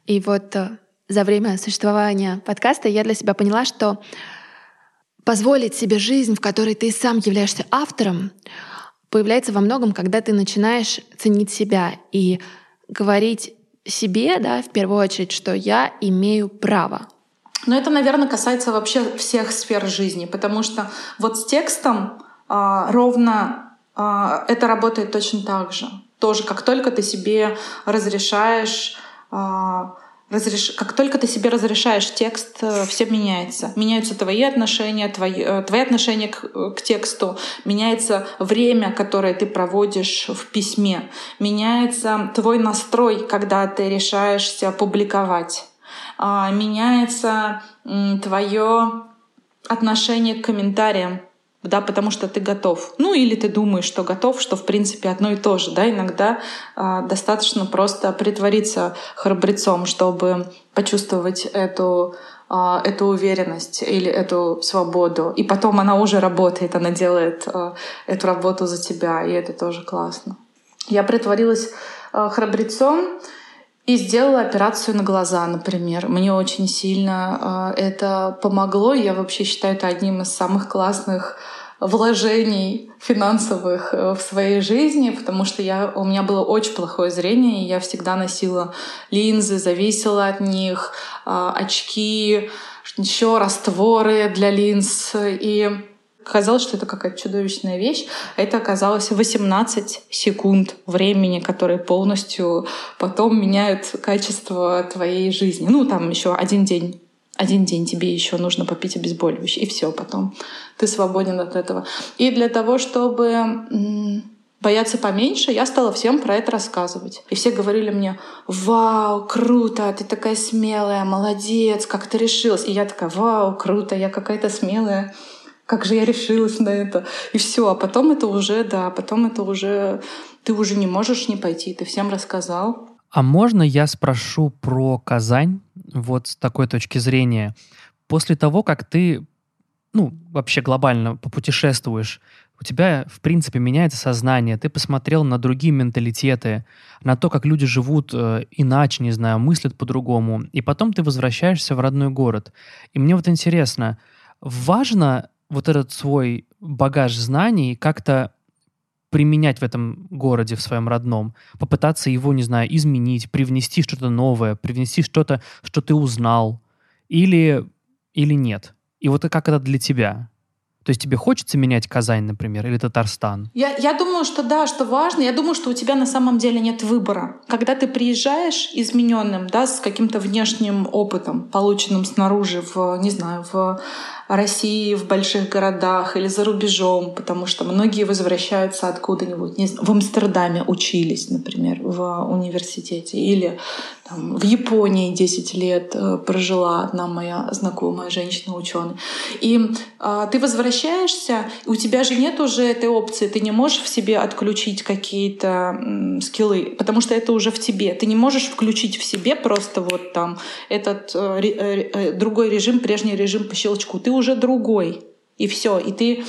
И вот а, за время существования подкаста я для себя поняла, что позволить себе жизнь, в которой ты сам являешься автором, появляется во многом, когда ты начинаешь ценить себя и говорить себе, да, в первую очередь, что я имею право. Но это, наверное, касается вообще всех сфер жизни, потому что вот с текстом а, ровно а, это работает точно так же. Тоже, как только ты себе разрешаешь а, разреш... как только ты себе разрешаешь текст, э, все меняется. Меняются твои отношения, твои, э, твои отношения к, к тексту, меняется время, которое ты проводишь в письме, меняется твой настрой, когда ты решаешься публиковать, а, меняется твое отношение к комментариям да, потому что ты готов. Ну или ты думаешь, что готов, что в принципе одно и то же, да, иногда э, достаточно просто притвориться храбрецом, чтобы почувствовать эту э, эту уверенность или эту свободу, и потом она уже работает, она делает э, эту работу за тебя, и это тоже классно. Я притворилась храбрецом, и сделала операцию на глаза, например. Мне очень сильно это помогло. Я вообще считаю это одним из самых классных вложений финансовых э, в своей жизни, потому что я, у меня было очень плохое зрение, и я всегда носила линзы, зависела от них, э, очки, еще растворы для линз. И казалось, что это какая-то чудовищная вещь. Это оказалось 18 секунд времени, которые полностью потом меняют качество твоей жизни. Ну, там еще один день один день тебе еще нужно попить обезболивающее, и все, потом ты свободен от этого. И для того, чтобы бояться поменьше, я стала всем про это рассказывать. И все говорили мне, вау, круто, ты такая смелая, молодец, как ты решилась. И я такая, вау, круто, я какая-то смелая, как же я решилась на это. И все, а потом это уже, да, потом это уже, ты уже не можешь не пойти, ты всем рассказал. А можно я спрошу про Казань вот с такой точки зрения? После того, как ты, ну, вообще глобально попутешествуешь, у тебя, в принципе, меняется сознание, ты посмотрел на другие менталитеты, на то, как люди живут э, иначе, не знаю, мыслят по-другому, и потом ты возвращаешься в родной город. И мне вот интересно, важно вот этот свой багаж знаний как-то применять в этом городе, в своем родном, попытаться его, не знаю, изменить, привнести что-то новое, привнести что-то, что ты узнал, или, или нет? И вот как это для тебя? То есть тебе хочется менять Казань, например, или Татарстан? Я, я думаю, что да, что важно. Я думаю, что у тебя на самом деле нет выбора. Когда ты приезжаешь измененным, да, с каким-то внешним опытом, полученным снаружи, в, не знаю, в России, в больших городах или за рубежом, потому что многие возвращаются откуда-нибудь. В Амстердаме учились, например, в университете, или там, в Японии 10 лет э, прожила одна моя знакомая женщина-ученый. И э, ты возвращаешься, у тебя же нет уже этой опции, ты не можешь в себе отключить какие-то м, скиллы, потому что это уже в тебе. Ты не можешь включить в себе просто вот там этот э, э, э другой режим, прежний режим по щелчку. Ты уже другой. И все. И ты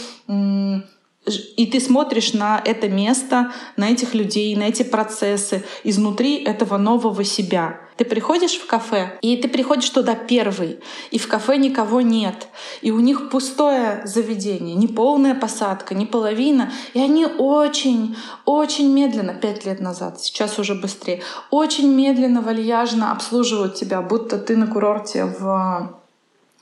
и ты смотришь на это место, на этих людей, на эти процессы изнутри этого нового себя. Ты приходишь в кафе, и ты приходишь туда первый, и в кафе никого нет, и у них пустое заведение, не полная посадка, не половина, и они очень, очень медленно, пять лет назад, сейчас уже быстрее, очень медленно, вальяжно обслуживают тебя, будто ты на курорте в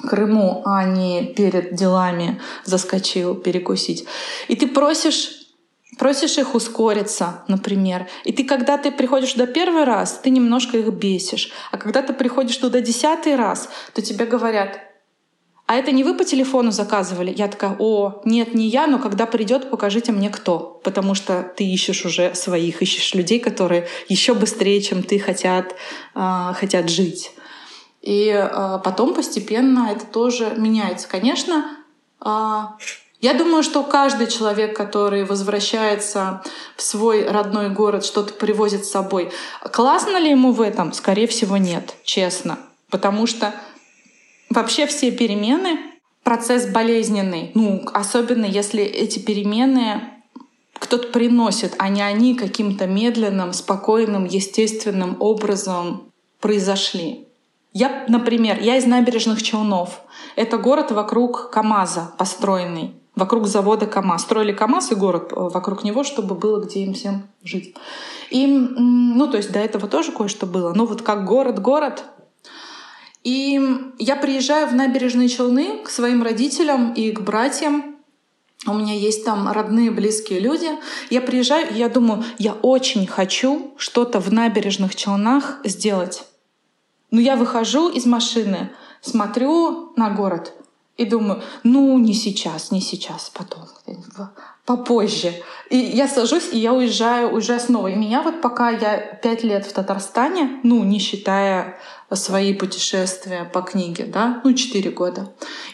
Крыму, а не перед делами заскочил перекусить. И ты просишь просишь их ускориться, например. И ты, когда ты приходишь туда первый раз, ты немножко их бесишь. А когда ты приходишь туда десятый раз, то тебе говорят, а это не вы по телефону заказывали? Я такая, о, нет, не я, но когда придет, покажите мне кто. Потому что ты ищешь уже своих, ищешь людей, которые еще быстрее, чем ты, хотят, э, хотят жить. И э, потом постепенно это тоже меняется. Конечно, э, я думаю, что каждый человек, который возвращается в свой родной город, что-то привозит с собой, классно ли ему в этом? Скорее всего, нет, честно. Потому что вообще все перемены процесс болезненный. Ну, особенно если эти перемены кто-то приносит, а не они каким-то медленным, спокойным, естественным образом произошли. Я, например, я из набережных Челнов. Это город вокруг КАМАЗа построенный, вокруг завода КАМАЗ. Строили КАМАЗ и город э, вокруг него, чтобы было где им всем жить. И, ну, то есть до этого тоже кое-что было. Но вот как город-город, и я приезжаю в набережные Челны к своим родителям и к братьям. У меня есть там родные, близкие люди. Я приезжаю, и я думаю, я очень хочу что-то в набережных Челнах сделать. Но я выхожу из машины, смотрю на город и думаю, ну не сейчас, не сейчас, потом, попозже. И я сажусь, и я уезжаю уже снова. И меня вот пока я пять лет в Татарстане, ну не считая свои путешествия по книге, да, ну четыре года.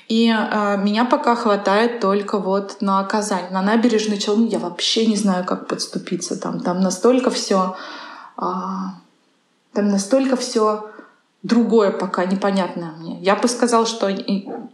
И э, меня пока хватает только вот на Казань, на набережной Челны. Я вообще не знаю, как подступиться там. Там настолько все, э, там настолько все другое пока непонятное мне. Я бы сказала, что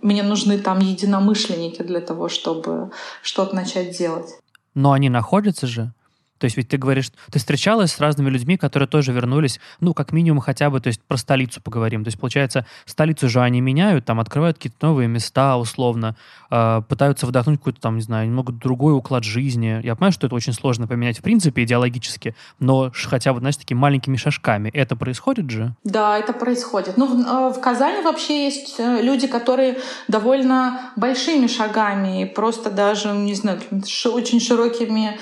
мне нужны там единомышленники для того, чтобы что-то начать делать. Но они находятся же. То есть ведь ты говоришь, ты встречалась с разными людьми, которые тоже вернулись, ну, как минимум хотя бы, то есть про столицу поговорим. То есть, получается, столицу же они меняют, там открывают какие-то новые места, условно, э, пытаются вдохнуть какой-то там, не знаю, немного другой уклад жизни. Я понимаю, что это очень сложно поменять в принципе идеологически, но хотя бы, знаешь, такими маленькими шажками. Это происходит же? Да, это происходит. Ну, в, э, в Казани вообще есть э, люди, которые довольно большими шагами, просто даже, не знаю, очень широкими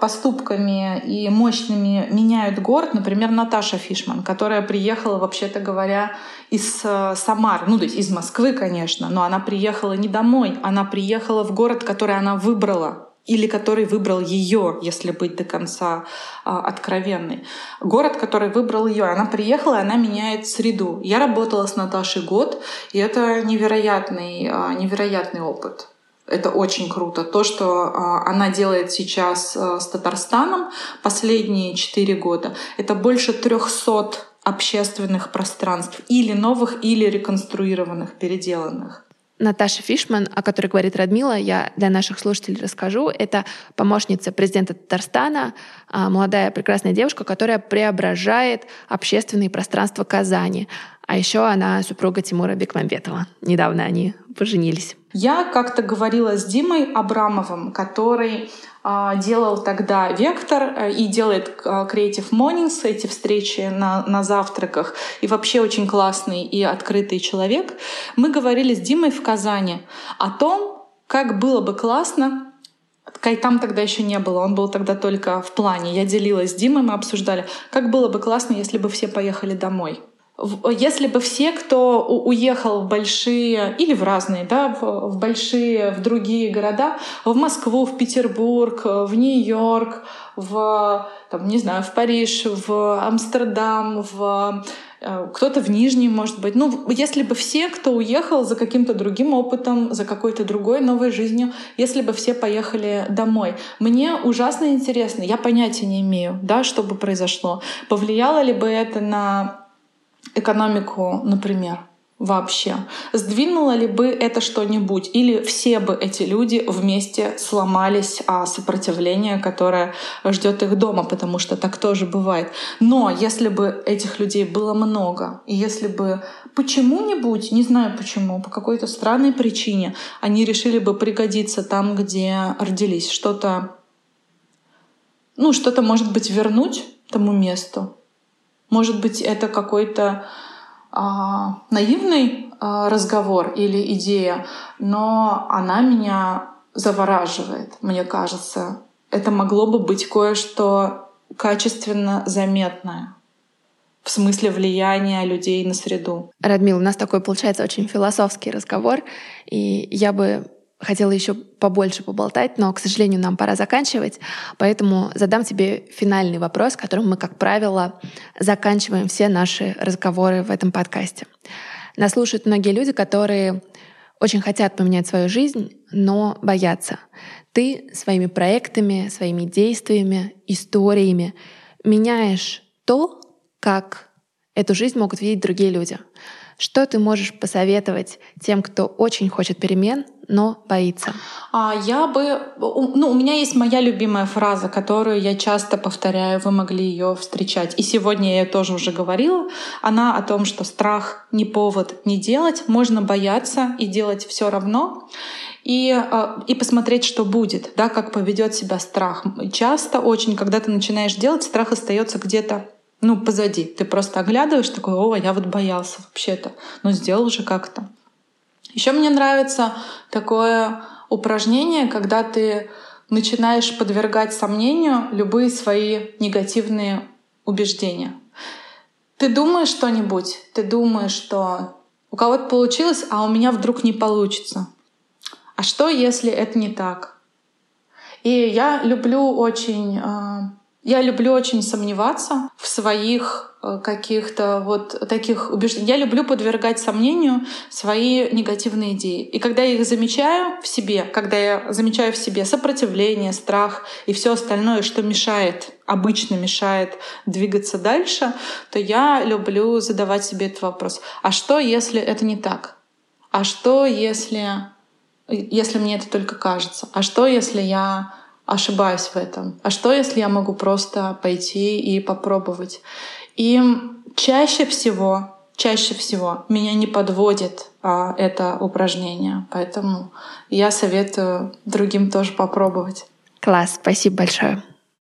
поступками и мощными меняют город, например, Наташа Фишман, которая приехала, вообще-то говоря, из э, Самары, ну, то есть из Москвы, конечно, но она приехала не домой, она приехала в город, который она выбрала, или который выбрал ее, если быть до конца а, откровенной. Город, который выбрал ее, она приехала, и она меняет среду. Я работала с Наташей год, и это невероятный, а, невероятный опыт. Это очень круто. То, что а, она делает сейчас а, с Татарстаном последние четыре года, это больше 300 общественных пространств, или новых, или реконструированных, переделанных. Наташа Фишман, о которой говорит Радмила, я для наших слушателей расскажу. Это помощница президента Татарстана, а, молодая прекрасная девушка, которая преображает общественные пространства Казани. А еще она супруга Тимура Бекмамбетова. Недавно они поженились. Я как-то говорила с Димой Абрамовым, который а, делал тогда Вектор э, и делает а, Creative Mornings, эти встречи на, на завтраках, и вообще очень классный и открытый человек. Мы говорили с Димой в Казани о том, как было бы классно там тогда еще не было, он был тогда только в плане. Я делилась с Димой, мы обсуждали, как было бы классно, если бы все поехали домой. Если бы все, кто уехал в большие или в разные, да, в, большие, в другие города, в Москву, в Петербург, в Нью-Йорк, в, там, не знаю, в Париж, в Амстердам, в э, кто-то в Нижний, может быть. Ну, если бы все, кто уехал за каким-то другим опытом, за какой-то другой новой жизнью, если бы все поехали домой. Мне ужасно интересно, я понятия не имею, да, что бы произошло. Повлияло ли бы это на экономику, например, вообще? Сдвинуло ли бы это что-нибудь? Или все бы эти люди вместе сломались о сопротивление, которое ждет их дома, потому что так тоже бывает. Но если бы этих людей было много, и если бы почему-нибудь, не знаю почему, по какой-то странной причине, они решили бы пригодиться там, где родились, что-то, ну, что-то, может быть, вернуть тому месту, может быть, это какой-то а, наивный а, разговор или идея, но она меня завораживает, мне кажется. Это могло бы быть кое-что качественно заметное в смысле влияния людей на среду. Радмил, у нас такой получается очень философский разговор, и я бы хотела еще побольше поболтать, но, к сожалению, нам пора заканчивать. Поэтому задам тебе финальный вопрос, которым мы, как правило, заканчиваем все наши разговоры в этом подкасте. Нас слушают многие люди, которые очень хотят поменять свою жизнь, но боятся. Ты своими проектами, своими действиями, историями меняешь то, как эту жизнь могут видеть другие люди. Что ты можешь посоветовать тем, кто очень хочет перемен, но боится? А я бы, ну, у меня есть моя любимая фраза, которую я часто повторяю, вы могли ее встречать. И сегодня я ее тоже уже говорила. Она о том, что страх не повод не делать, можно бояться и делать все равно и, а, и посмотреть, что будет, да, как поведет себя страх. Часто очень, когда ты начинаешь делать, страх остается где-то ну, позади. Ты просто оглядываешь, такой, о, я вот боялся вообще-то, но сделал же как-то. Еще мне нравится такое упражнение, когда ты начинаешь подвергать сомнению любые свои негативные убеждения. Ты думаешь что-нибудь, ты думаешь, что у кого-то получилось, а у меня вдруг не получится. А что, если это не так? И я люблю очень а, я люблю очень сомневаться в своих э, каких-то вот таких убеждениях. Я люблю подвергать сомнению свои негативные идеи. И когда я их замечаю в себе, когда я замечаю в себе сопротивление, страх и все остальное, что мешает, обычно мешает двигаться дальше, то я люблю задавать себе этот вопрос. А что, если это не так? А что, если, если мне это только кажется? А что, если я ошибаюсь в этом. А что, если я могу просто пойти и попробовать? И чаще всего, чаще всего меня не подводит а, это упражнение. Поэтому я советую другим тоже попробовать. Класс, спасибо большое.